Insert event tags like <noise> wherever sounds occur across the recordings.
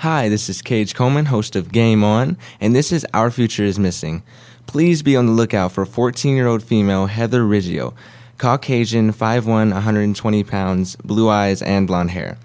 Hi, this is Cage Coleman, host of Game On, and this is Our Future is Missing. Please be on the lookout for 14 year old female Heather Riggio, Caucasian, 5'1, 120 pounds, blue eyes, and blonde hair.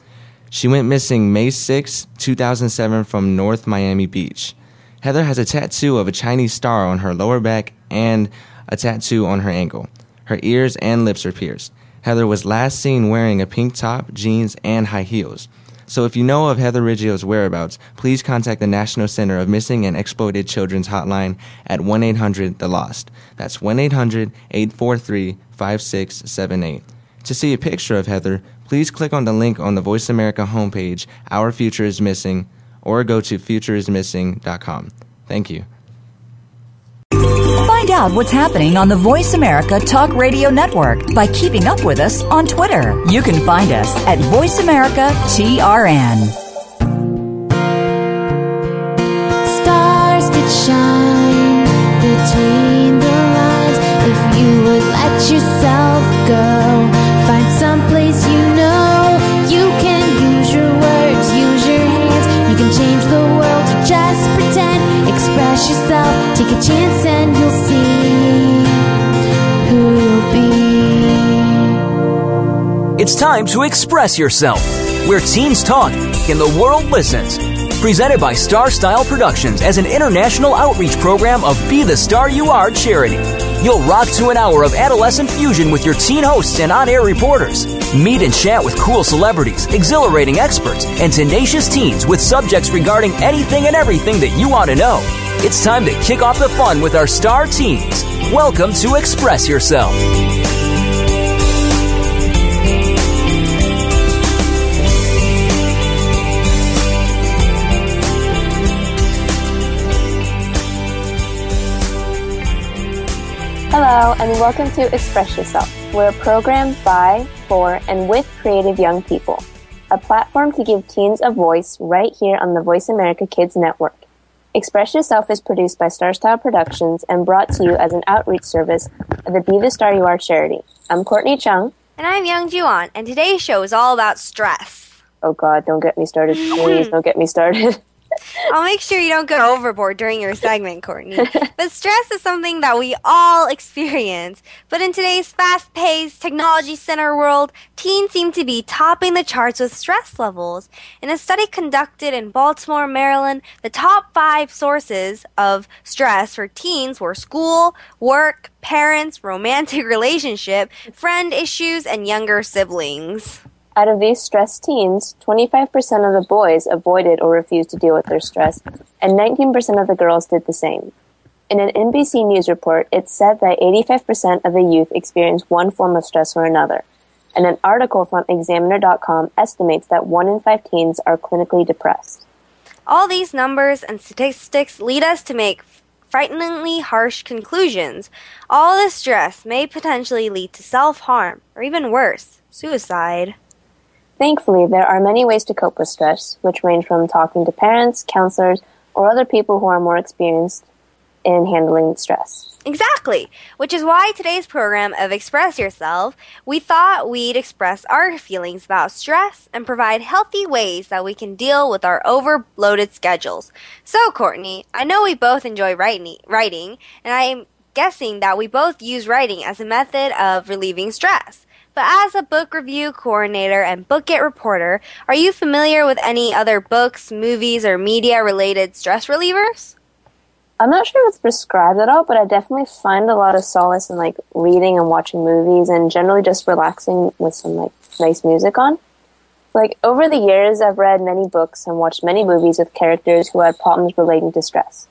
She went missing May 6, 2007, from North Miami Beach. Heather has a tattoo of a Chinese star on her lower back and a tattoo on her ankle. Her ears and lips are pierced. Heather was last seen wearing a pink top, jeans, and high heels. So if you know of Heather Riggio's whereabouts, please contact the National Center of Missing and Exploited Children's Hotline at 1 800 The Lost. That's 1 800 843 5678. To see a picture of Heather, please click on the link on the Voice America homepage, Our Future is Missing, or go to futureismissing.com. Thank you. Find out what's happening on the Voice America Talk Radio Network by keeping up with us on Twitter. You can find us at Voice America TRN. Stars could shine between the lines if you would let yourself go. Find someplace you know you can use your words, use your hands. You can change the world. Express yourself, take a chance, and you'll see who you'll be. It's time to express yourself, where teens talk and the world listens. Presented by Star Style Productions as an international outreach program of Be the Star You Are charity. You'll rock to an hour of adolescent fusion with your teen hosts and on air reporters. Meet and chat with cool celebrities, exhilarating experts, and tenacious teens with subjects regarding anything and everything that you want to know. It's time to kick off the fun with our star teens. Welcome to Express Yourself. And welcome to Express Yourself. We're a program by, for, and with creative young people. A platform to give teens a voice right here on the Voice America Kids Network. Express Yourself is produced by Star Style Productions and brought to you as an outreach service of the Be the Star You Are charity. I'm Courtney Chung. And I'm Young Juan, and today's show is all about stress. Oh God, don't get me started. Please <laughs> don't get me started. I'll make sure you don't go overboard during your segment, Courtney. but stress is something that we all experience. But in today's fast paced, technology center world, teens seem to be topping the charts with stress levels. In a study conducted in Baltimore, Maryland, the top five sources of stress for teens were school, work, parents, romantic <laughs> relationship, friend issues, and younger siblings. Out of these stressed teens, 25% of the boys avoided or refused to deal with their stress, and 19% of the girls did the same. In an NBC News report, it said that 85% of the youth experience one form of stress or another. And an article from Examiner.com estimates that one in five teens are clinically depressed. All these numbers and statistics lead us to make frighteningly harsh conclusions. All this stress may potentially lead to self harm, or even worse, suicide. Thankfully, there are many ways to cope with stress, which range from talking to parents, counselors, or other people who are more experienced in handling stress. Exactly. Which is why today's program of Express Yourself, we thought we'd express our feelings about stress and provide healthy ways that we can deal with our overloaded schedules. So, Courtney, I know we both enjoy writing, and I'm guessing that we both use writing as a method of relieving stress. But as a book review coordinator and Book It reporter, are you familiar with any other books, movies, or media related stress relievers? I'm not sure if it's prescribed at all, but I definitely find a lot of solace in like reading and watching movies and generally just relaxing with some like nice music on. Like over the years, I've read many books and watched many movies with characters who had problems relating to stress.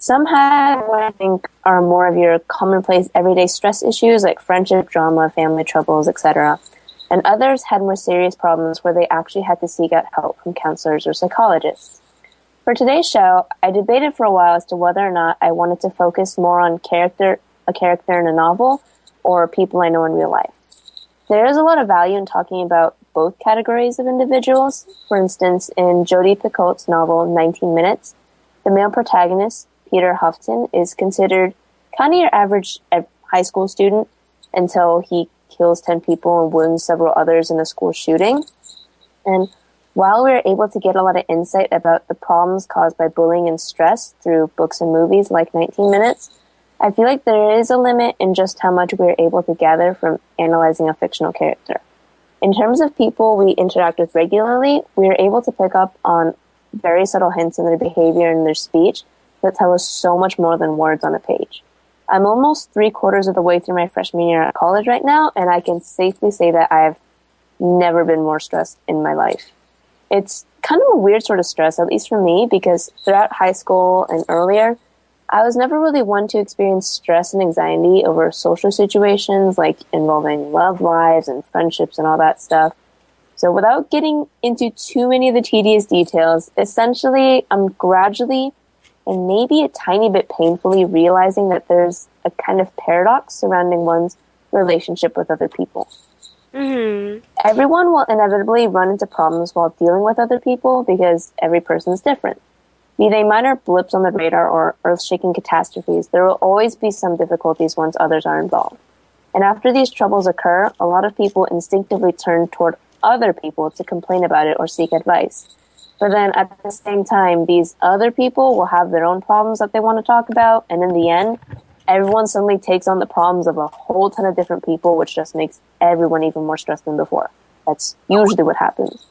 Some had what I think are more of your commonplace everyday stress issues like friendship drama, family troubles, etc. And others had more serious problems where they actually had to seek out help from counselors or psychologists. For today's show, I debated for a while as to whether or not I wanted to focus more on character, a character in a novel or people I know in real life. There is a lot of value in talking about both categories of individuals. For instance, in Jodi Picoult's novel 19 Minutes, the male protagonist, Peter Houghton, is considered kind of your average high school student until he kills 10 people and wounds several others in a school shooting. And While we are able to get a lot of insight about the problems caused by bullying and stress through books and movies like 19 Minutes, I feel like there is a limit in just how much we're able to gather from analyzing a fictional character. In terms of people we interact with regularly, we are able to pick up on very subtle hints in their behavior and their speech that tell us so much more than words on a page. I'm almost three quarters of the way through my freshman year at college right now, and I can safely say that I have never been more stressed in my life. It's kind of a weird sort of stress, at least for me, because throughout high school and earlier, I was never really one to experience stress and anxiety over social situations like involving love lives and friendships and all that stuff. So without getting into too many of the tedious details, essentially I'm gradually and maybe a tiny bit painfully realizing that there's a kind of paradox surrounding one's relationship with other people. Mm-hmm. Everyone will inevitably run into problems while dealing with other people because every person is different. Be they minor blips on the radar or earth shaking catastrophes, there will always be some difficulties once others are involved. And after these troubles occur, a lot of people instinctively turn toward other people to complain about it or seek advice. But then at the same time, these other people will have their own problems that they want to talk about, and in the end, everyone suddenly takes on the problems of a whole ton of different people, which just makes everyone even more stressed than before. That's usually what happens.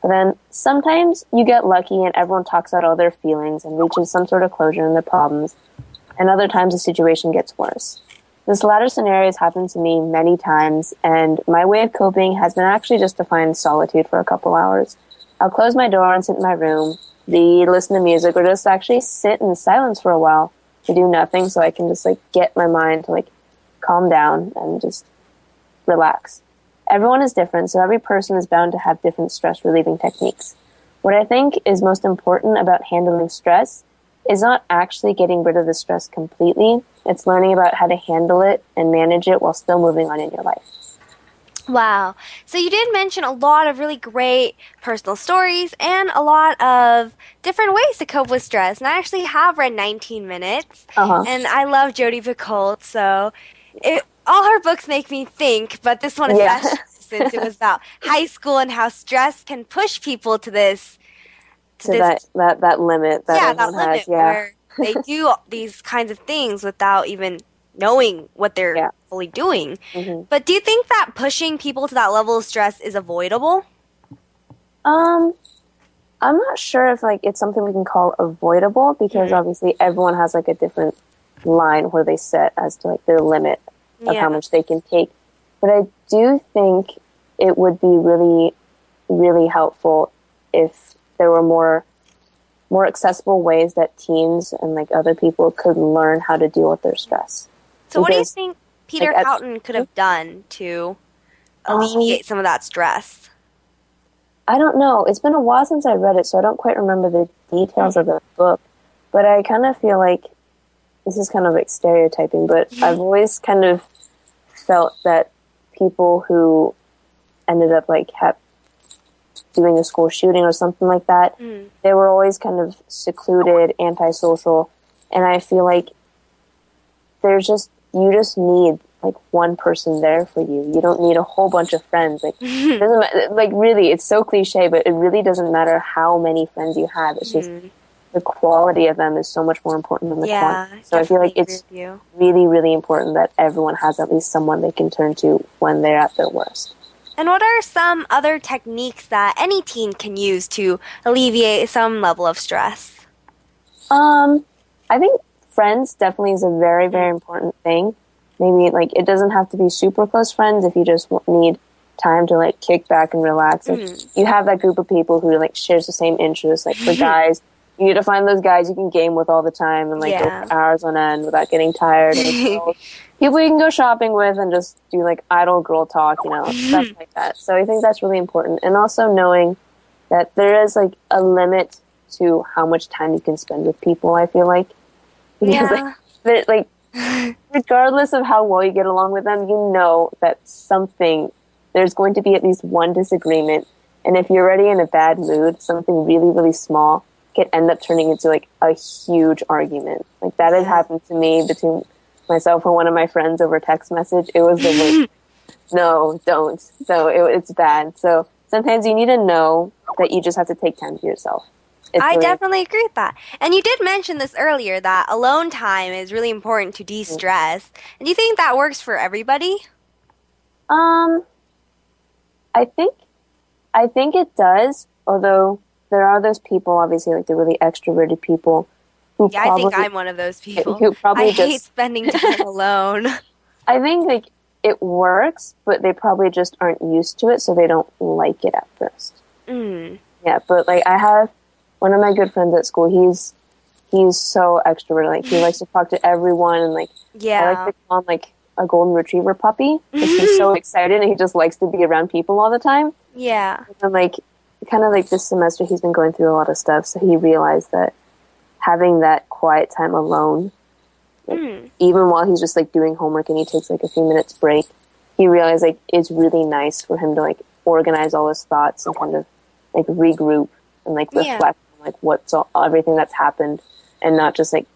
But then sometimes you get lucky and everyone talks out all their feelings and reaches some sort of closure in their problems, and other times the situation gets worse. This latter scenario has happened to me many times, and my way of coping has been actually just to find solitude for a couple hours. I'll close my door and sit in my room, read, listen to music, or just actually sit in silence for a while to do nothing so I can just like get my mind to like calm down and just relax. Everyone is different, so every person is bound to have different stress relieving techniques. What I think is most important about handling stress is not actually getting rid of the stress completely. It's learning about how to handle it and manage it while still moving on in your life. Wow. So you did mention a lot of really great personal stories and a lot of different ways to cope with stress. And I actually have read 19 Minutes. Uh-huh. And I love Jodi Picoult, so it, all her books make me think, but this one Yeah. especially <laughs> since it was about high school and how stress can push people to this To this that, that, that limit that yeah, that limit has. Yeah. where they do these kinds of things without even knowing what they're Yeah. fully doing. Mhm. But do you think that pushing people to that level of stress is avoidable? Um, I'm not sure if like it's something we can call avoidable because Mhm. obviously everyone has like a different line where they set as to like their limit of Yeah. how much they can take. But I do think it would be really, really helpful if there were more more accessible ways that teens and like other people could learn how to deal with their stress. So what do you think Peter like, Houghton could have done to Um, alleviate some of that stress? I don't know. It's been a while since I read it, so I don't quite remember the details of the book. But I kind of feel like this is kind of like stereotyping, but <laughs> I've always kind of felt that people who ended up like ha- doing a school shooting or something like that, Mm. they were always kind of secluded, antisocial, and I feel like there's just you just need like one person there for you. You don't need a whole bunch of friends. Like it <laughs> doesn't ma- like really, it's so cliche, but it really doesn't matter how many friends you have. It's just the quality of them is so much more important than the Yeah, quantity. So I feel like it's agree with you. really, really important that everyone has at least someone they can turn to when they're at their worst. And what are some other techniques that any teen can use to alleviate some level of stress? Um, I think friends definitely is a very, very important thing. Maybe like it doesn't have to be super close friends if you just need time to like kick back and relax. Like hmm. you have that group of people who like shares the same interests. Like for <laughs> guys, you need to find those guys you can game with all the time and like Yeah. go for hours on end without getting tired. <laughs> People you can go shopping with and just do like idle girl talk, you know, <laughs> stuff like that. So I think that's really important. And also knowing that there is like a limit to how much time you can spend with people. I feel like Yeah. like, like <laughs> regardless of how well you get along with them, you know that something there's going to be at least one disagreement, and if you're already in a bad mood, something really really small could end up turning into like a huge argument. Like that has happened to me between myself and one of my friends over text message. It was the worst. <laughs> no, don't. So it, it's bad. So sometimes you need to know that you just have to take time to yourself. It's I really- definitely agree with that. And you did mention this earlier that alone time is really important to de stress. And do you think that works for everybody? Um, I think, I think it does. Although there are those people, obviously, like the really extroverted people who Yeah, probably. I think I'm one of those people. who probably I hate spending time <laughs> alone. I think like it works, but they probably just aren't used to it, so they don't like it at first. Mm. Yeah, but like I have one of my good friends at school. He's he's so extroverted. Like he likes to talk to everyone, and like yeah, I like to call him like a golden retriever puppy because he's so <laughs> excited and he just likes to be around people all the time. Yeah. And like kind of like this semester, he's been going through a lot of stuff, so he realized that having that quiet time alone, like, Mm. even while he's just like doing homework and he takes like a few minutes break, he realized like it's really nice for him to like organize all his thoughts and kind of like regroup and like reflect on like what's all, everything that's happened and not just like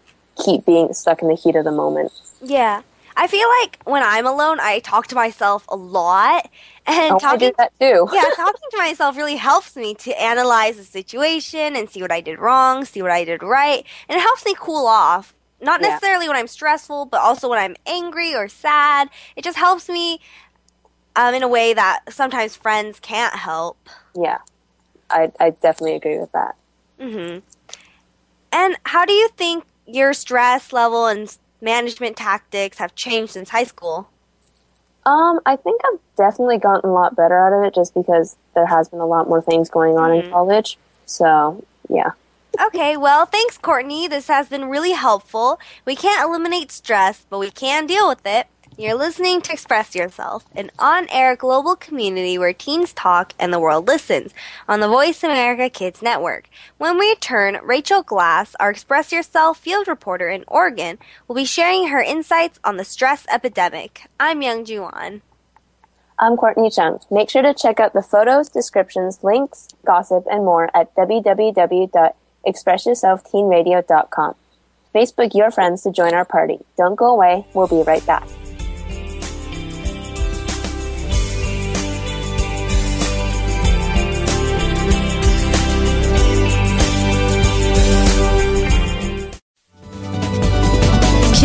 keep being stuck in the heat of the moment. Yeah. I feel like when I'm alone, I talk to myself a lot. And Oh, I talking do that too. yeah, <laughs> talking to myself really helps me to analyze the situation and see what I did wrong, see what I did right, and it helps me cool off. Not Yeah. necessarily when I'm stressful, but also when I'm angry or sad. It just helps me um, in a way that sometimes friends can't help. Yeah, I I definitely agree with that. Hmm And how do you think your stress level and management tactics have changed since high school? Um, I think I've definitely gotten a lot better out of it just because there has been a lot more things going on in college. So yeah, Okay, well, thanks, Courtney. This has been really helpful. We can't eliminate stress, but we can deal with it. You're listening to Express Yourself, an on air global community where teens talk and the world listens on the Voice America Kids Network. When we return, Rachel Glass, our Express Yourself field reporter in Oregon, will be sharing her insights on the stress epidemic. I'm Young Juan. I'm Courtney Chung. Make sure to check out the photos, descriptions, links, gossip, and more at www.expressyourselfteenradio.com. Facebook your friends to join our party. Don't go away. We'll be right back.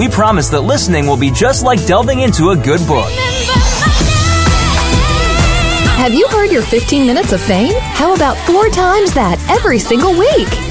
We promise that listening will be just like delving into a good book. Have you heard your 15 minutes of fame? How about four times that every single week?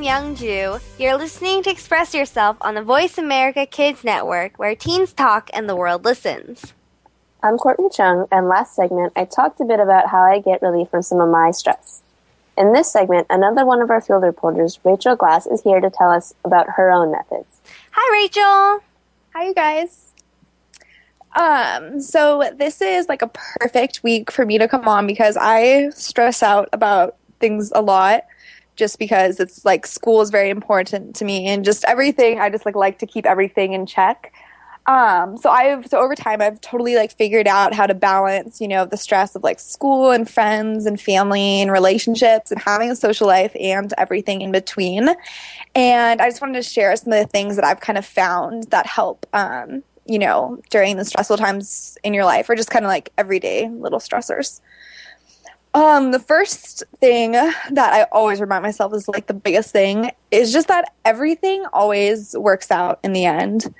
Ju. You're listening to Express Yourself on the Voice America Kids Network, where teens talk and the world listens. I'm Courtney Chung, and last segment I talked a bit about how I get relief from some of my stress. In this segment, another one of our field reporters, Rachel Glass, is here to tell us about her own methods. Hi, Rachel. Hi, you guys. Um, so this is like a perfect week for me to come on because I stress out about things a lot just because it's like school is very important to me and just everything I just like like to keep everything in check. Um, so I've so over time I've totally like figured out how to balance, you know, the stress of like school and friends and family and relationships and having a social life and everything in between. And I just wanted to share some of the things that I've kind of found that help um, you know, during the stressful times in your life or just kind of like everyday little stressors. Um, the first thing that I always remind myself is like the biggest thing is just that everything always works out in the end.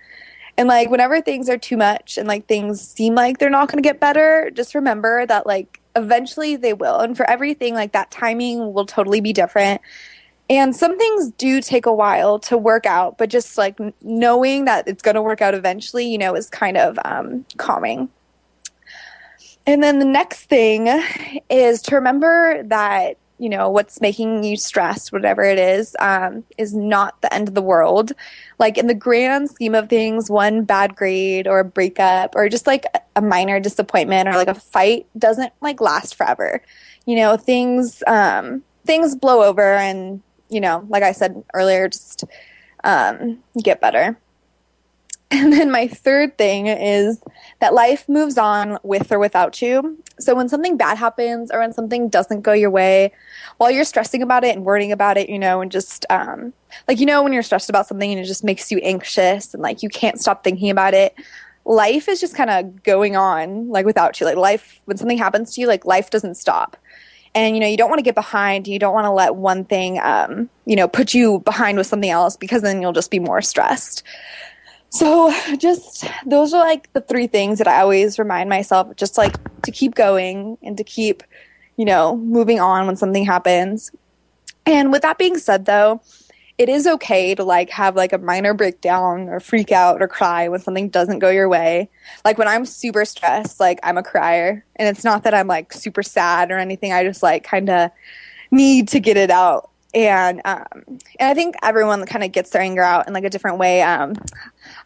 And like whenever things are too much and like things seem like they're not going to get better, just remember that like eventually they will. And for everything, like that timing will totally be different. And some things do take a while to work out, but just like knowing that it's going to work out eventually, you know, is kind of um, calming. And then the next thing is to remember that, you know, what's making you stressed, whatever it is, um, is not the end of the world. Like in the grand scheme of things, one bad grade or a breakup or just like a minor disappointment or like a fight doesn't like last forever. You know, things, um, things blow over and you know, like I said earlier, just um, get better. <laughs> And then my third thing is that life moves on with or without you. So when something bad happens or when something doesn't go your way, while you're stressing about it and worrying about it, you know, and just um, like, you know, when you're stressed about something and it just makes you anxious and like you can't stop thinking about it, life is just kind of going on like without you. Like life, when something happens to you, like life doesn't stop and you know you don't want to get behind you don't want to let one thing um, you know put you behind with something else because then you'll just be more stressed so just those are like the three things that i always remind myself just like to keep going and to keep you know moving on when something happens and with that being said though it is okay to like have like a minor breakdown or freak out or cry when something doesn't go your way. Like when I'm super stressed, like I'm a crier. And it's not that I'm like super sad or anything. I just like kind of need to get it out and um, and I think everyone kind of gets their anger out in like a different way. Um,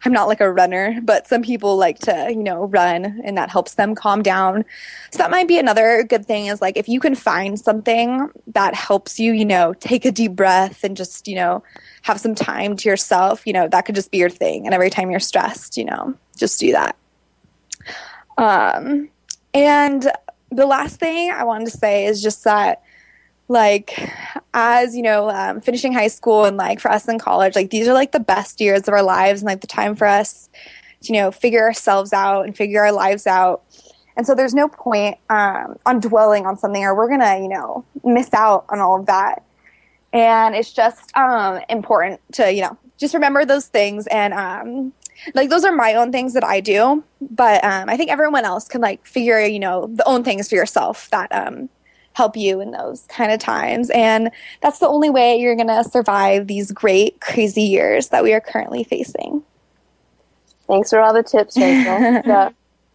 I'm not like a runner, but some people like to you know run, and that helps them calm down. So that might be another good thing is like if you can find something that helps you, you know, take a deep breath and just you know have some time to yourself. You know, that could just be your thing. And every time you're stressed, you know, just do that. Um, and the last thing I wanted to say is just that like as you know um, finishing high school and like for us in college like these are like the best years of our lives and like the time for us to you know figure ourselves out and figure our lives out. And so there's no point um, on dwelling on something or we're gonna you know miss out on all of that. And it's just um, important to you know just remember those things and um, like those are my own things that i do. But um, i think everyone else can like figure you know the own things for yourself that um, help you in those kind of times. And that's the only way you're going to survive these great, crazy years that we are currently facing. Thanks for all the tips, Rachel. <laughs> so,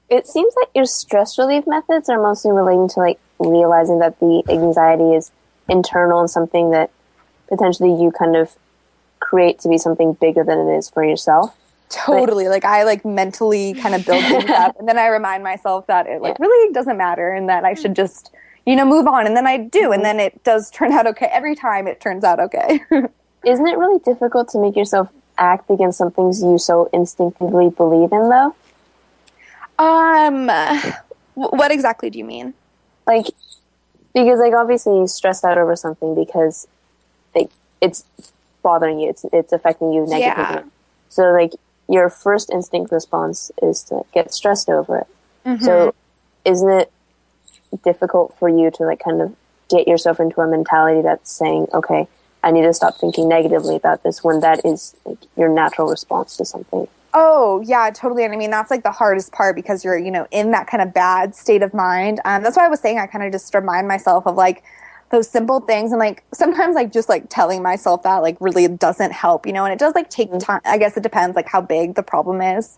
it seems like your stress relief methods are mostly relating to like realizing that the anxiety is internal and something that potentially you kind of create to be something bigger than it is for yourself. Totally. But, like I like mentally kind of build things up <laughs> and then I remind myself that it like yeah. really doesn't matter and that I should just you know, move on. And then I do. Mm-hmm. And then it does turn out okay. Every time it turns out okay. <laughs> Isn't it really difficult to make yourself act against some things you so instinctively believe in, though? Um, what exactly do you mean? Like, because like obviously you stressed out over something because like it's bothering you, it's it's affecting you negatively. Yeah. So like your first instinct response is to get stressed over it. Mm-hmm. So isn't it difficult for you to like kind of get yourself into a mentality that's saying, okay, I need to stop thinking negatively about this when that is like your natural response to something. Oh, yeah, totally. And I mean, that's like the hardest part because you're, you know, in that kind of bad state of mind. Um, that's why I was saying I kind of just remind myself of like, those simple things and like sometimes like just like telling myself that like really doesn't help, you know, and it does like take time. I guess it depends like how big the problem is.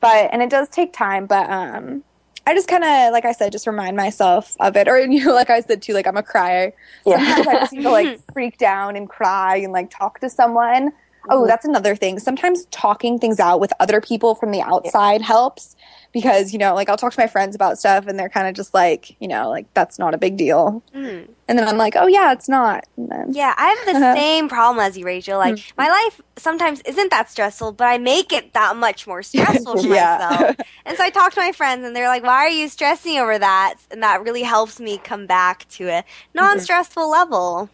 But and it does take time, but um I just kind of, like I said, just remind myself of it. Or, <laughs> you know, like I said too, like I'm a crier. Yeah. Sometimes I just need to like <laughs> freak down and cry and like talk to someone. Oh, mm-hmm. that's another thing. Sometimes talking things out with other people from the outside helps because, you know, like I'll talk to my friends about stuff and they're kind of just like, you know, like that's not a big deal. Mm. And then I'm like, oh, yeah, it's not. Then, Yeah, I have the <laughs> same problem as you, Rachel. Like, Mm-hmm. my life sometimes isn't that stressful, but I make it that much more <laughs> stressful for Yeah. myself. And so I talk to my friends, and they're like, "Why are you stressing over that?" And that really helps me come back to a non-stressful level.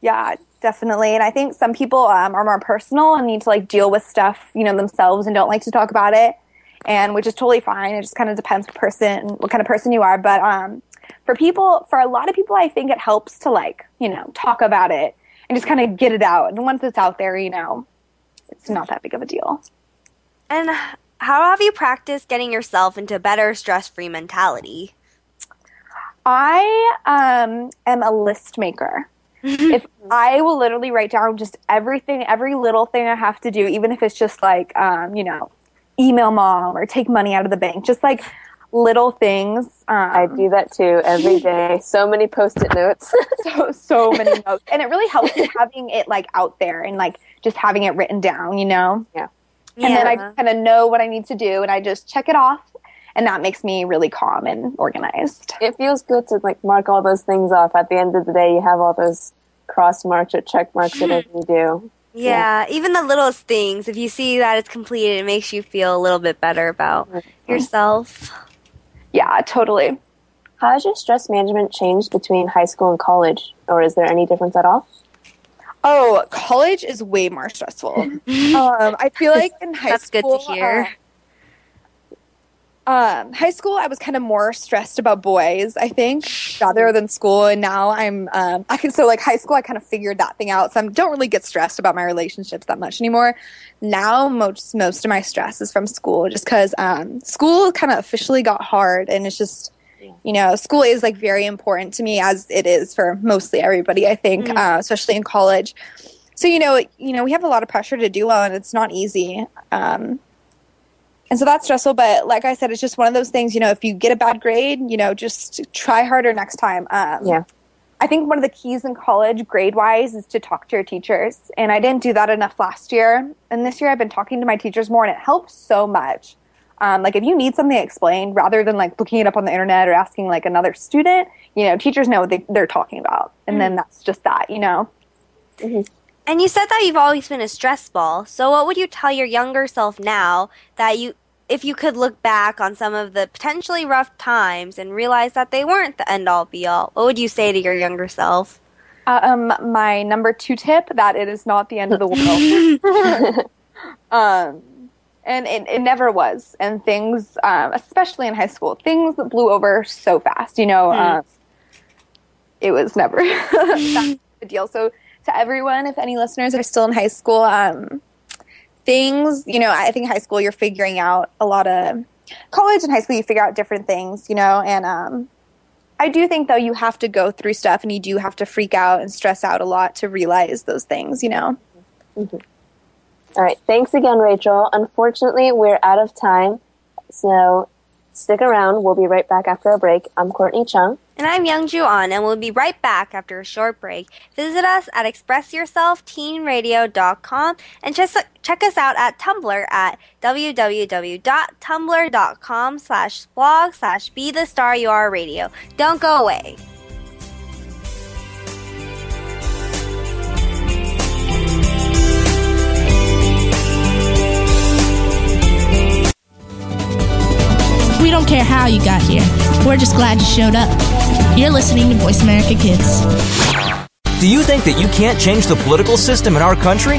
Yeah, definitely. And I think some people um, are more personal and need to like deal with stuff, you know, themselves and don't like to talk about it. And which is totally fine. It just kind of depends what person, what kind of person you are. But um, for people, for a lot of people, I think it helps to like, you know, talk about it and just kind of get it out. And once it's out there, you know, it's not that big of a deal. And how have you practiced getting yourself into better stress-free mentality? I um, am a list maker. <laughs> if I will literally write down just everything, every little thing I have to do, even if it's just like, um, you know, email mom or take money out of the bank, just like little things. Um, I do that too every <laughs> day. So many post-it notes. <laughs> so so many notes, and it really helps me having it like out there and like just having it written down, you know. Yeah. And then I kind of know what I need to do, and I just check it off, and that makes me really calm and organized. it feels good to like mark all those things off. At the end of the day, you have all those cross marks or check marks whatever you do. Yeah, even the littlest things. If you see that it's completed, it makes you feel a little bit better about yourself. Yeah, totally. How has your stress management changed between high school and college, or is there any difference at all? Oh, college is way more stressful. <laughs> um, I feel like in high That's good school, to hear. uh, um, high school, I was kind of more stressed about boys, I think, rather than school. And now I'm, um, I can so like high school, I kind of figured that thing out. So I don't really get stressed about my relationships that much anymore. Now, most most of my stress is from school, just because um, school kind of officially got hard, and it's just. You know, school is like very important to me as it is for mostly everybody, I think, uh, especially in college. So, you know, you know, we have a lot of pressure to do well and it's not easy. Um, and so that's stressful, but like I said, it's just one of those things, you know, if you get a bad grade, you know, just try harder next time. Um, Yeah. I think one of the keys in college, grade wise, is to talk to your teachers. And I didn't do that enough last year. And this year I've been talking to my teachers more, and it helps so much. Um, like if you need something explained, rather than like looking it up on the internet or asking like another student, you know, teachers know what they, they're talking about. And then that's just that, you know? And you said that you've always been a stress ball. So what would you tell your younger self now that you if you could look back on some of the potentially rough times and realize that they weren't the end all be all? What would you say to your younger self? Um, my number two tip that it is not the end of the world. <laughs> um, and it, it never was. And things, um, especially in high school, things that blew over so fast. You know, um, it was never <laughs> that big a deal. So to everyone, if any listeners are still in high school, um, things, you know, I think high school you're figuring out a lot of college and high school you figure out different things, you know, and um, I do think though you have to go through stuff and you do have to freak out and stress out a lot to realize those things, you know. All right. Thanks again, Rachel. Unfortunately, we're out of time. So stick around. We'll be right back after a break. I'm Courtney Chung. And I'm Young Ju An, and we'll be right back after a short break. Visit us at expressyourselfteenradio.com and just check us out at Tumblr at www.tumblr.com slash blog slash be the star you are radio. Don't go away. Don't care how you got here. We're just glad you showed up. You're listening to Voice America Kids. Do you think that you can't change the political system in our country?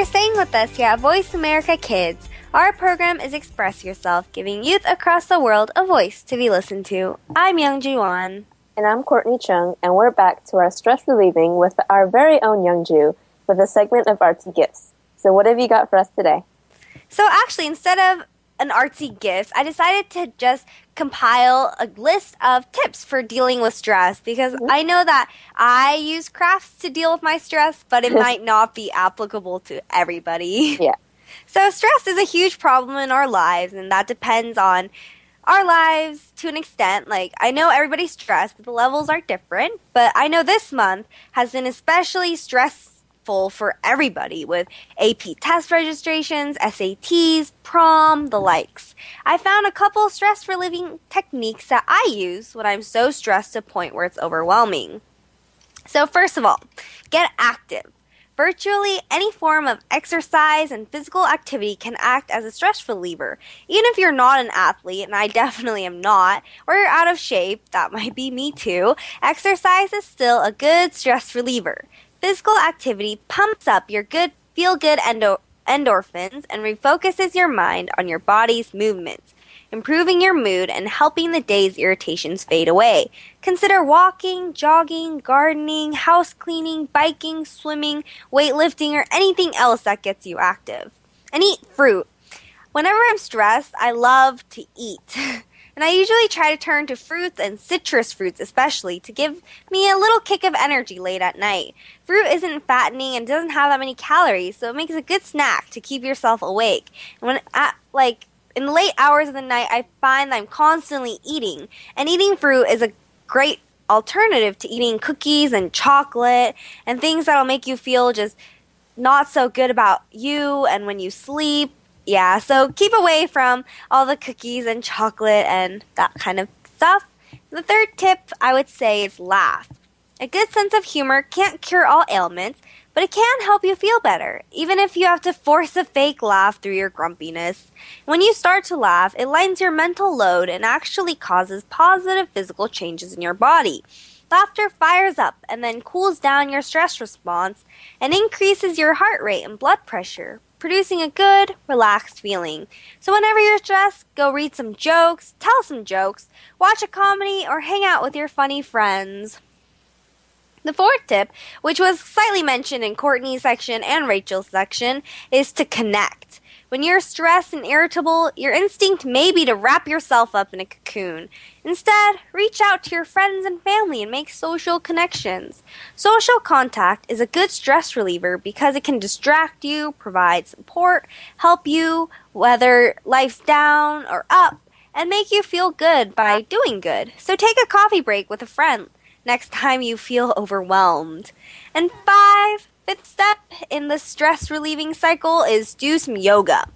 For staying with us here at Voice America Kids. Our program is Express Yourself, giving youth across the world a voice to be listened to. I'm Young Wan. And I'm Courtney Chung, and we're back to our stress relieving with our very own Young Ju with a segment of artsy gifts. So, what have you got for us today? So, actually, instead of an artsy gift, I decided to just compile a list of tips for dealing with stress because mm-hmm. I know that I use crafts to deal with my stress, but it <laughs> might not be applicable to everybody. <laughs> Yeah. So, stress is a huge problem in our lives, and that depends on our lives to an extent. Like, I know everybody's stressed, but the levels are different. But I know this month has been especially stress for everybody with AP test registrations, SATs, prom, the likes. I found a couple stress relieving techniques that I use when I'm so stressed to a point where it's overwhelming. So, first of all, get active. Virtually any form of exercise and physical activity can act as a stress reliever. Even if you're not an athlete, and I <laughs> definitely am not, or you're out of shape, that might be me too, exercise is still a good stress reliever. Physical activity pumps up your good feel good endo- endorphins and refocuses your mind on your body's movements, improving your mood and helping the day's irritations fade away. Consider walking, jogging, gardening, house cleaning, biking, swimming, weightlifting, or anything else that gets you active. And eat fruit. Whenever I'm stressed, I love to eat. <laughs> and I usually try to turn to fruits and citrus fruits especially to give me a little kick of energy late at night. Fruit isn't fattening and doesn't have that many calories, so it makes a good snack to keep yourself awake. And when at like in the late hours of the night, I find that I'm constantly eating, and eating fruit is a great alternative to eating cookies and chocolate and things that'll make you feel just not so good about you and when you sleep yeah, so keep away from all the cookies and chocolate and that kind of stuff. The third tip I would say is laugh. A good sense of humor can't cure all ailments, but it can help you feel better, even if you have to force a fake laugh through your grumpiness. When you start to laugh, it lightens your mental load and actually causes positive physical changes in your body. Laughter fires up and then cools down your stress response and increases your heart rate and blood pressure, producing a good, relaxed feeling. So whenever you're stressed, go read some jokes, tell some jokes, watch a comedy, or hang out with your funny friends. The fourth tip, which was slightly mentioned in Courtney's section and Rachel's section, is to connect. When you're stressed and irritable, your instinct may be to wrap yourself up in a cocoon. Instead, reach out to your friends and family and make social connections. Social contact is a good stress reliever because it can distract you, provide support, help you weather life's down or up, and make you feel good by doing good. So take a coffee break with a friend next <laughs> time you feel overwhelmed. And five, fifth step in the stress relieving cycle is do some yoga.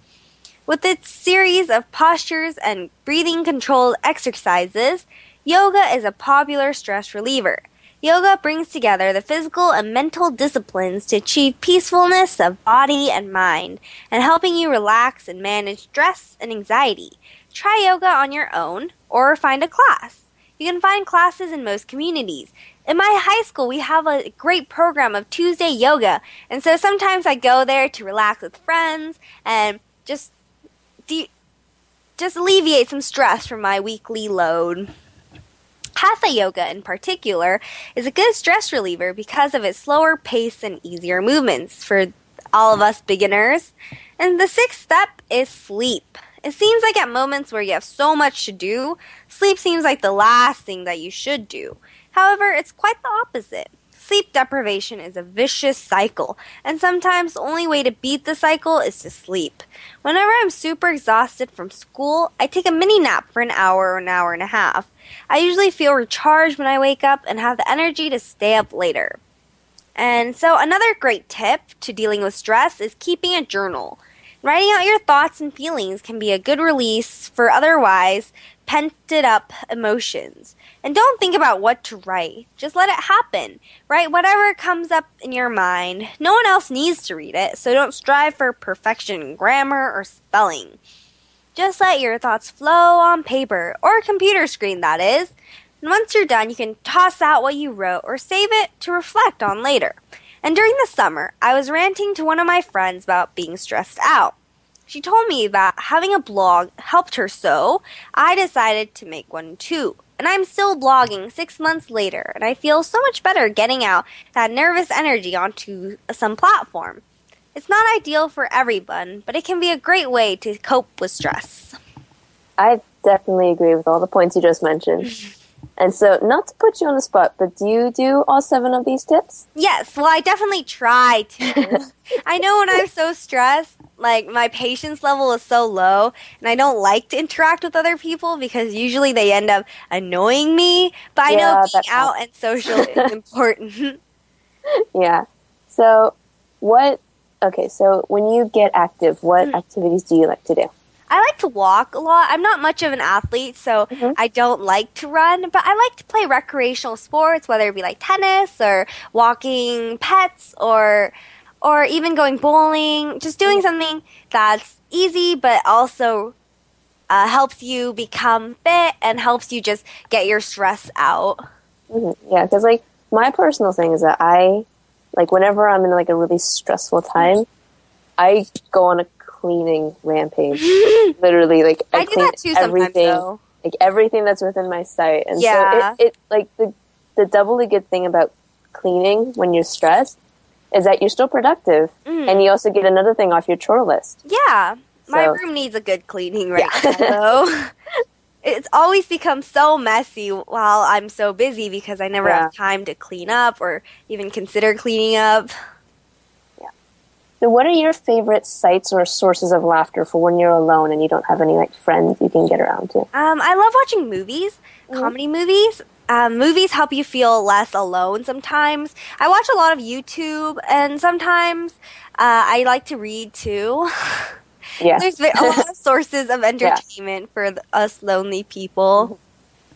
With its series of postures and breathing controlled exercises, yoga is a popular stress reliever. Yoga brings together the physical and mental disciplines to achieve peacefulness of body and mind, and helping you relax and manage stress and anxiety. Try yoga on your own or find a class. You can find classes in most communities. In my high school, we have a great program of Tuesday yoga, and so sometimes I go there to relax with friends and just de- just alleviate some stress from my weekly load. Hatha yoga in particular is a good stress reliever because of its slower pace and easier movements for all of us beginners. And the sixth step is sleep. It seems like at moments where you have so much to do, sleep seems like the last thing that you should do. However, it's quite the opposite. Sleep deprivation is a vicious cycle, and sometimes the only way to beat the cycle is to sleep. Whenever I'm super exhausted from school, I take a mini nap for an hour or an hour and a half. I usually feel recharged when I wake up and have the energy to stay up later. And so, another great tip to dealing with stress is keeping a journal. Writing out your thoughts and feelings can be a good release for otherwise pented up emotions. And don't think about what to write. Just let it happen. Write whatever comes up in your mind. No one else needs to read it, so don't strive for perfection in grammar or spelling. Just let your thoughts flow on paper, or computer screen, that is. And once you're done, you can toss out what you wrote or save it to reflect on later. And during the summer, I was ranting to one of my friends about being stressed out. She told me that having a blog helped her so I decided to make one too. And I'm still blogging six months later, and I feel so much better getting out that nervous energy onto some platform. It's not ideal for everyone, but it can be a great way to cope with stress. I definitely agree with all the points you just mentioned. <laughs> and so, not to put you on the spot, but do you do all seven of these tips? Yes, well, I definitely try to. <laughs> I know when I'm so stressed, like my patience level is so low, and I don't like to interact with other people because usually they end up annoying me. But I Yeah, know being out and social is <laughs> important. <laughs> Yeah. So, what? Okay, so when you get active, what Hmm. activities do you like to do? I like to walk a lot. I'm not much of an athlete, so I don't like to run, but I like to play recreational sports, whether it be like tennis or walking pets or or even going bowling, just doing something that's easy but also uh, helps you become fit and helps you just get your stress out. hmm Yeah, because like my personal thing is that I like whenever I'm in like a really stressful time, I go on a cleaning rampage. <laughs> Literally, like I, I clean everything, like everything that's within my sight. And Yeah. so it, it like the the doubly good thing about cleaning when you're stressed is that you're still productive, Mm. and you also get another thing off your chore list. Yeah, my So- room needs a good cleaning right now. Though. <laughs> it's always become so messy while I'm so busy because I never Yeah. have time to clean up or even consider cleaning up. So, what are your favorite sites or sources of laughter for when you're alone and you don't have any like friends you can get around to? Um, I love watching movies, comedy movies. Um, movies help you feel less alone sometimes. I watch a lot of YouTube, and sometimes uh, I like to read too. <laughs> Yeah. There's a lot of <laughs> sources of entertainment for the, us lonely people.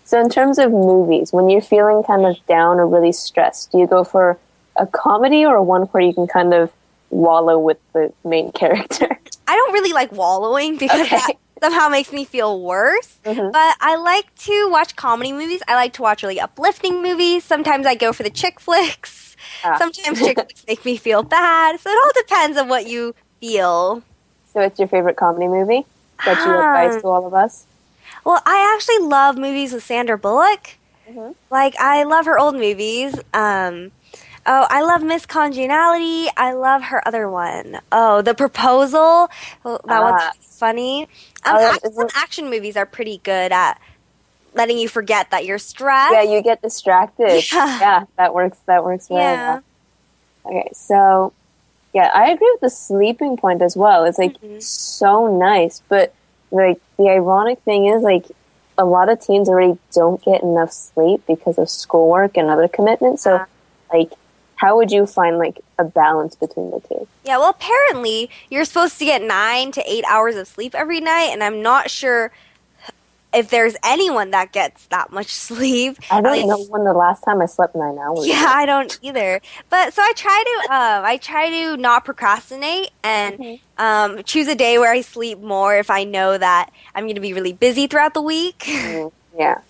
So, in terms of movies, when you're feeling kind of down or really stressed, do you go for a comedy or one where you can kind of wallow with the main <laughs> character? I don't really like wallowing because Okay. that somehow makes me feel worse. Mhm. But I like to watch comedy movies. I like to watch really uplifting movies. Sometimes I go for the chick flicks. Ah. Sometimes chick flicks make me feel bad. So it all depends on what you feel. So, it's your favorite comedy movie that you advise Um, to all of us? Well, I actually love movies with Sandra Bullock. Mm-hmm. Like I love her old movies. Um, oh, I love Miss Congeniality. I love her other one. Oh, The Proposal. Oh, that Ah. one's funny. Um, act- some action movies are pretty good at letting you forget that you're stressed. Yeah, you get distracted. <laughs> Yeah. Yeah, that works. That works very Yeah. well. Okay, so yeah, I agree with the sleeping point as well. It's like Mm-hmm. so nice, but like the ironic thing is like a lot of teens already don't get enough sleep because of schoolwork and other commitments. So like how would you find like a balance between the two? Yeah, well, apparently you're supposed to get nine to eight hours of sleep every night, and I'm not sure if there's anyone that gets that much <laughs> sleep. I don't know when the last time I slept nine hours. Yeah, I don't either. But so I try to, um, I try to not procrastinate and um, choose a day where I sleep more if I know that I'm going to be really busy throughout the week. <laughs> Mm, yeah.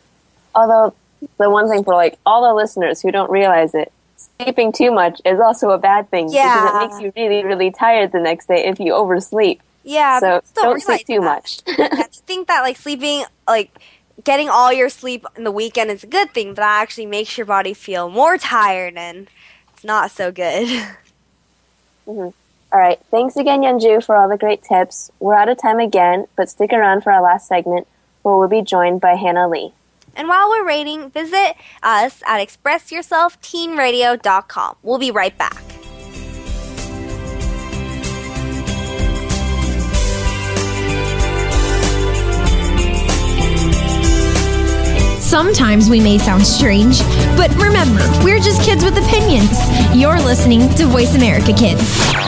Although the one thing for like all the listeners who don't realize it, sleeping too much is also a bad thing Yeah. because it makes you really, really tired the next day if you oversleep. Yeah, So don't sleep too realize much. <laughs> I think that like sleeping, like getting all your sleep in the weekend is a good thing, but that actually makes your body feel more tired and it's not so good. <laughs> Mhm. All right. Thanks again, Yeonju, for all the great tips. We're out of time again, but stick around for our last segment where we'll be joined by Hannah Lee. And while we're rating, visit us at expressyourselfteenradio.com. We'll be right back. Sometimes we may sound strange, but remember, we're just kids with opinions. You're listening to Voice America Kids.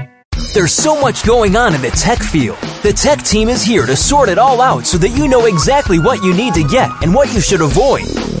There's so much going on in the tech field. The tech team is here to sort it all out so that you know exactly what you need to get and what you should avoid.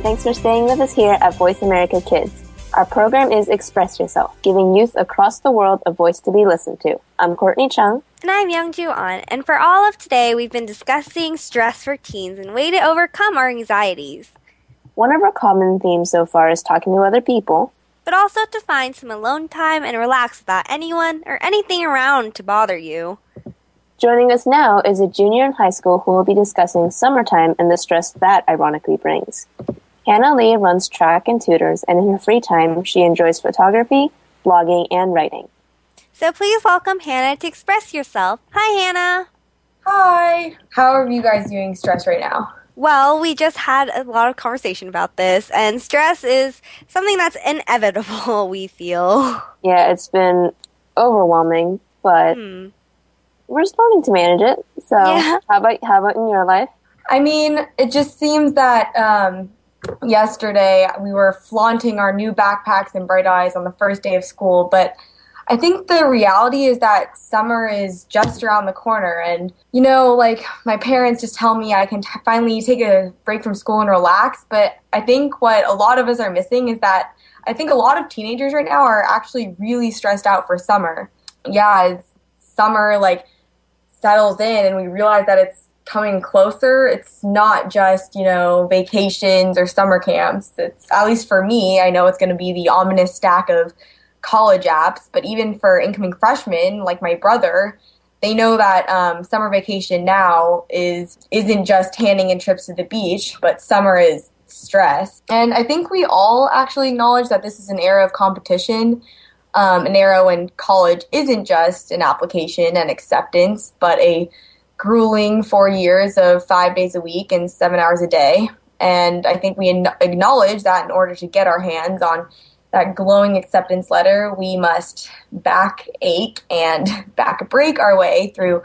And thanks for staying with us here at Voice America Kids. Our program is Express Yourself, giving youth across the world a voice to be listened to. I'm Courtney Chung. And I'm Youngju An, and for all of today, we've been discussing stress for teens and way to overcome our anxieties, One of our common themes so far is talking to other people. but also to find some alone time and relax without anyone or anything around to bother you. Joining us now is a junior in high school who will be discussing summertime and the stress that ironically brings. Hannah Lee runs track and tutors, and in her free time, she enjoys photography, blogging, and writing. So please welcome Hannah to express yourself. Hi, Hannah. Hi. How are you guys doing stress right now? Well, we just had a lot of conversation about this, and stress is something that's inevitable, <laughs> we feel. Yeah, it's been overwhelming, but Hmm. we're starting to manage it. So, Yeah. how about how about in your life? I mean, it just seems that um, yesterday we were flaunting our new backpacks and bright eyes on the first day of school, but I think the reality is that summer is just around the corner. And, you know, like my parents just tell me I can t- finally take a break from school and relax. But I think what a lot of us are missing is that I think a lot of teenagers right now are actually really stressed out for summer. Yeah, it's summer, like settles in and we realize that it's coming closer, it's not just, you know, vacations or summer camps. It's, at least for me, I know it's going to be the ominous stack of college apps, but even for incoming freshmen like my brother, they know that um, summer vacation now is isn't just handing in trips to the beach, but summer is stress. And I think we all actually acknowledge that this is an era of competition, um, an era when college isn't just an application and acceptance, but a grueling four years of five days a week and seven hours a day. And I think we acknowledge that in order to get our hands on that glowing acceptance letter, we must back ache and <laughs> back break our way through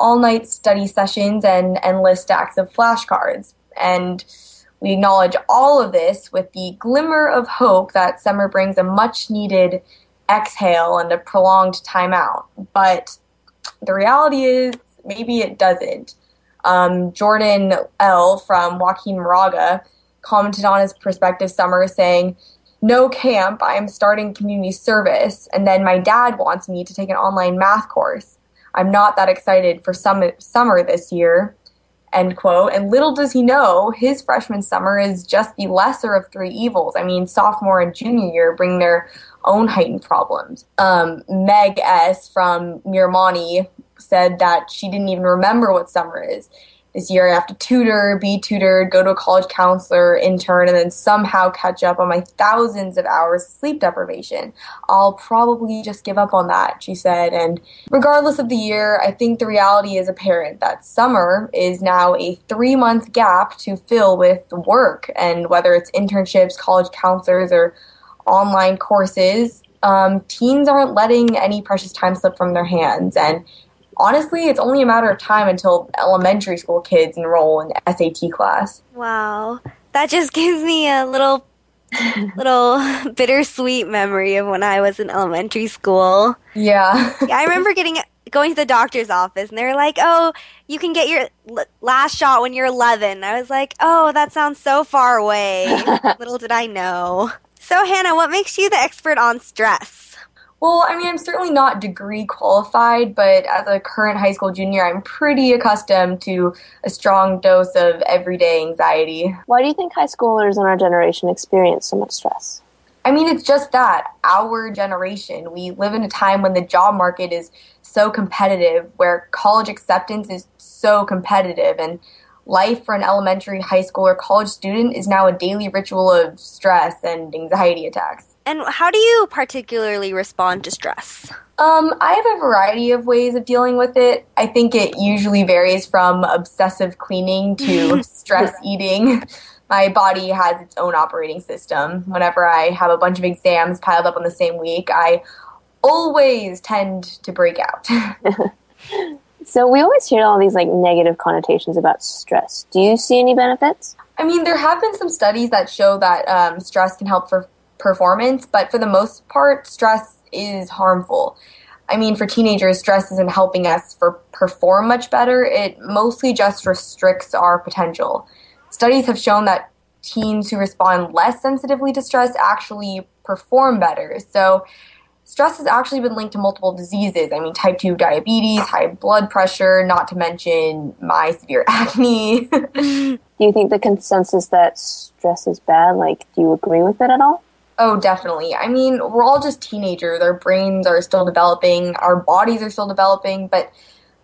all night study sessions and endless stacks of flashcards. And we acknowledge all of this with the glimmer of hope that summer brings a much needed exhale and a prolonged timeout. But the reality is, maybe it doesn't. Um, Jordan L. from Joaquin Moraga commented on his prospective summer saying, No camp, I am starting community service, and then my dad wants me to take an online math course. I'm not that excited for some, summer this year. End quote. And little does he know, his freshman summer is just the lesser of three evils. I mean, sophomore and junior year bring their own heightened problems. Um, Meg S. from Miramonte said that she didn't even remember what summer is. This year I have to tutor, be tutored, go to a college counselor, intern, and then somehow catch up on my thousands of hours of sleep deprivation. I'll probably just give up on that, she said. And regardless of the year, I think the reality is apparent that summer is now a three month gap to fill with work. And whether it's internships, college counselors, or online courses, um, teens aren't letting any precious time slip from their hands. And honestly, it's only a matter of time until elementary school kids enroll in SAT class. Wow. That just <laughs> gives me a little <laughs> little <laughs> bittersweet memory of when I was in elementary school. Yeah. yeah, I remember getting going to the doctor's office and they were like, "Oh, you can get your l- last shot when you're 11." I was like, "Oh, that sounds so far away." Little did I know. So, Hannah, what makes you the expert on stress? Well, I mean, I'm certainly not degree qualified, but as a current high school junior, I'm pretty accustomed to a strong dose of everyday anxiety. Why do you think high schoolers in our generation experience so much stress? I mean, it's just that. Our generation, we live in a time when the job market is so competitive, where college acceptance is so competitive, and life for an elementary, high school, or college student is now a daily ritual of stress and anxiety attacks. And how do you particularly respond to stress? Um, I have a variety of ways of dealing with it. I think it usually varies from obsessive cleaning to <laughs> stress eating. My body has its own operating system. Whenever I have a bunch of exams piled up on the same week, I always tend to break out. <laughs> so we always hear all these like negative connotations about stress. Do you see any benefits? I mean, there have been some studies that show that um, stress can help for performance, but for the most part, stress is harmful. I mean, for teenagers, stress isn't helping us for perform much better. It mostly just restricts our potential. Studies have shown that teens who respond less sensitively to stress actually perform better. So, stress has actually been linked to multiple diseases. I mean, type 2 diabetes, high blood pressure, not to mention my severe <laughs> acne. do you think the consensus that stress is bad, like, do you agree with it at all? Oh, definitely. I mean, we're all just teenagers. Our brains are still developing, our bodies are still developing, but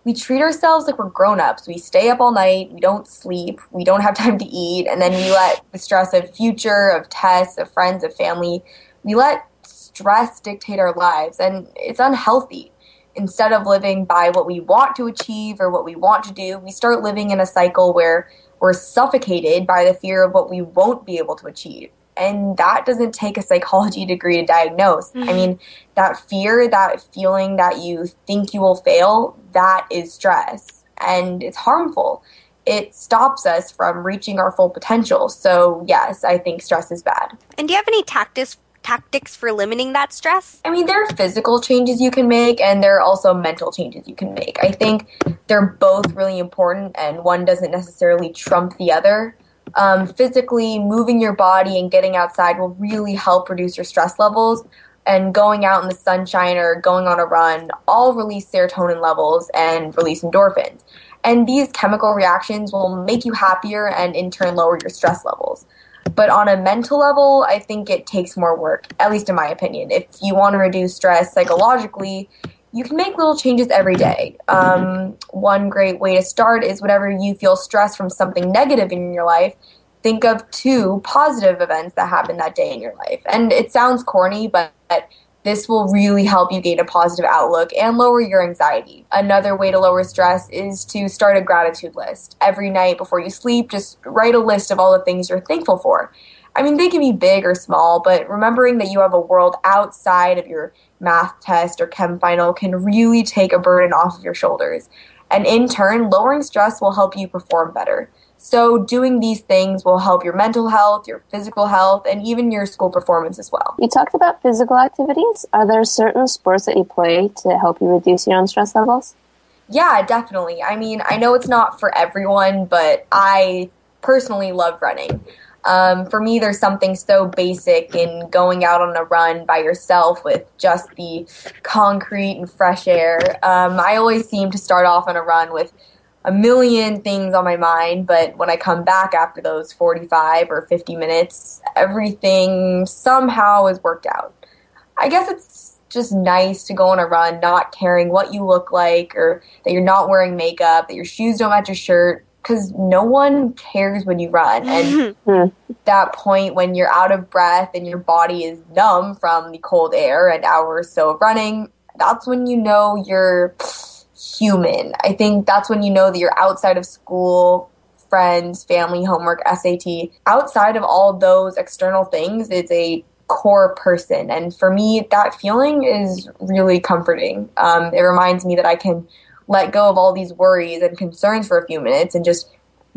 we treat ourselves like we're grown ups. We stay up all night, we don't sleep, we don't have <laughs> time to eat, and then we let the stress of future, of tests, of friends, of family, we let stress dictate our lives, and it's unhealthy. Instead of living by what we want to achieve or what we want to do, we start living in a cycle where we're suffocated by the fear of what we won't be able to achieve and that doesn't take a psychology degree to diagnose. Mm-hmm. I mean, that fear, that feeling that you think you will fail, that is stress and it's harmful. It stops us from reaching our full potential. So, yes, I think stress is bad. And do you have any tactics tactics for limiting that stress? I mean, there are physical changes you can make, and there are also mental changes you can make. I think they're both really important, and one doesn't necessarily trump the other um, physically moving your body and getting outside will really help reduce your stress levels. and going out in the sunshine or going on a run all release serotonin levels and release endorphins. And these chemical reactions will make you happier and in turn lower your stress levels. But on a mental level, I think it takes more work, at least in my opinion. If you want to reduce stress psychologically, you can make little changes every day. Um, one great way to start is whenever you feel stress from something negative in your life, think of two positive events that happened that day in your life. And it sounds corny, but this will really help you gain a positive outlook and lower your anxiety. Another way to lower stress is to start a gratitude list. Every night before you sleep, just write a list of all the things you're thankful for. I mean, they can be big or small, but remembering that you have a world outside of your math test or chem final can really take a burden off of your shoulders. And in turn, lowering stress will help you perform better. So, doing these things will help your mental health, your physical health, and even your school performance as well. You talked about physical activities. Are there certain sports that you play to help you reduce your own stress levels? Yeah, definitely. I mean, I know it's not for everyone, but I personally love running. Um, for me, there's something so basic in going out on a run by yourself with just the concrete and fresh air. Um, I always seem to start off on a run with a million things on my mind, but when I come back after those 45 or 50 minutes, everything somehow is worked out. I guess it's just nice to go on a run not caring what you look like or that you're not wearing makeup, that your shoes don't match your shirt, because no one cares when you run. And <laughs> that point when you're out of breath and your body is numb from the cold air and hours or so of running, that's when you know you're human. I think that's when you know that you're outside of school, friends, family, homework, SAT. Outside of all those external things, it's a core person. And for me, that feeling is really comforting. Um, it reminds me that I can let go of all these worries and concerns for a few minutes and just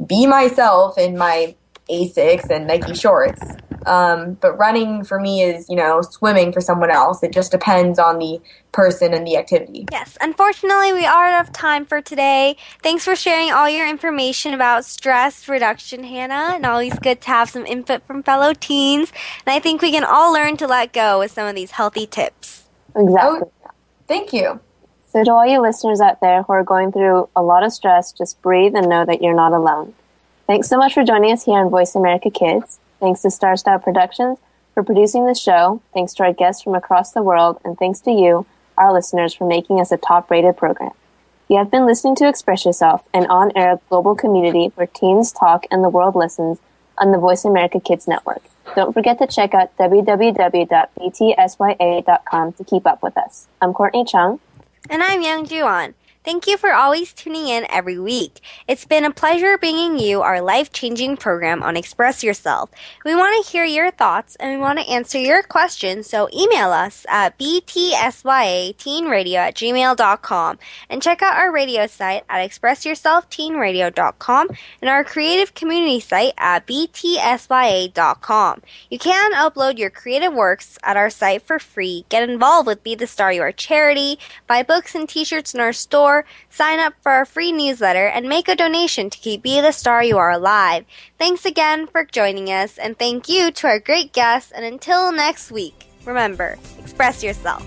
be myself in my Asics and Nike shorts. Um, but running for me is, you know, swimming for someone else. It just depends on the person and the activity. Yes, unfortunately, we are out of time for today. Thanks for sharing all your information about stress reduction, Hannah, and always good to have some input from fellow teens. And I think we can all learn to let go with some of these healthy tips. Exactly. Oh, thank you. So, to all you listeners out there who are going through a lot of stress, just breathe and know that you're not alone. Thanks so much for joining us here on Voice America Kids. Thanks to Star Style Productions for producing the show. Thanks to our guests from across the world. And thanks to you, our listeners, for making us a top rated program. You have been listening to Express Yourself, an on air global community where teens talk and the world listens on the Voice America Kids Network. Don't forget to check out www.btsya.com to keep up with us. I'm Courtney Chung. And I'm Youngju An. Thank you for always tuning in every week. It's been a pleasure bringing you our life changing program on Express Yourself. We want to hear your thoughts and we want to answer your questions, so email us at btsyateenradio at gmail.com and check out our radio site at expressyourselfteenradio.com and our creative community site at btsya.com. You can upload your creative works at our site for free, get involved with Be the Star You Are charity, buy books and t shirts in our store sign up for our free newsletter, and make a donation to keep Be the Star You Are alive. Thanks again for joining us, and thank you to our great guests. And until next week, remember, express yourself.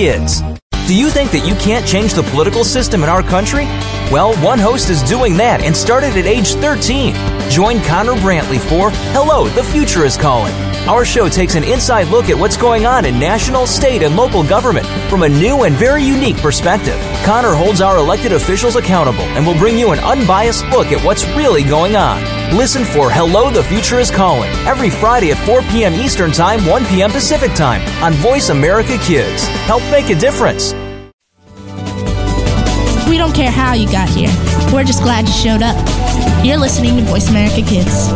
Kids. Do you think that you can't change the political system in our country? Well, one host is doing that and started at age 13. Join Connor Brantley for Hello, the Future is Calling. Our show takes an inside look at what's going on in national, state, and local government from a new and very unique perspective. Connor holds our elected officials accountable and will bring you an unbiased look at what's really going on. Listen for Hello, the Future is Calling every Friday at 4 p.m. Eastern Time, 1 p.m. Pacific Time on Voice America Kids. Help make a difference. We don't care how you got here. We're just glad you showed up. You're listening to Voice America Kids.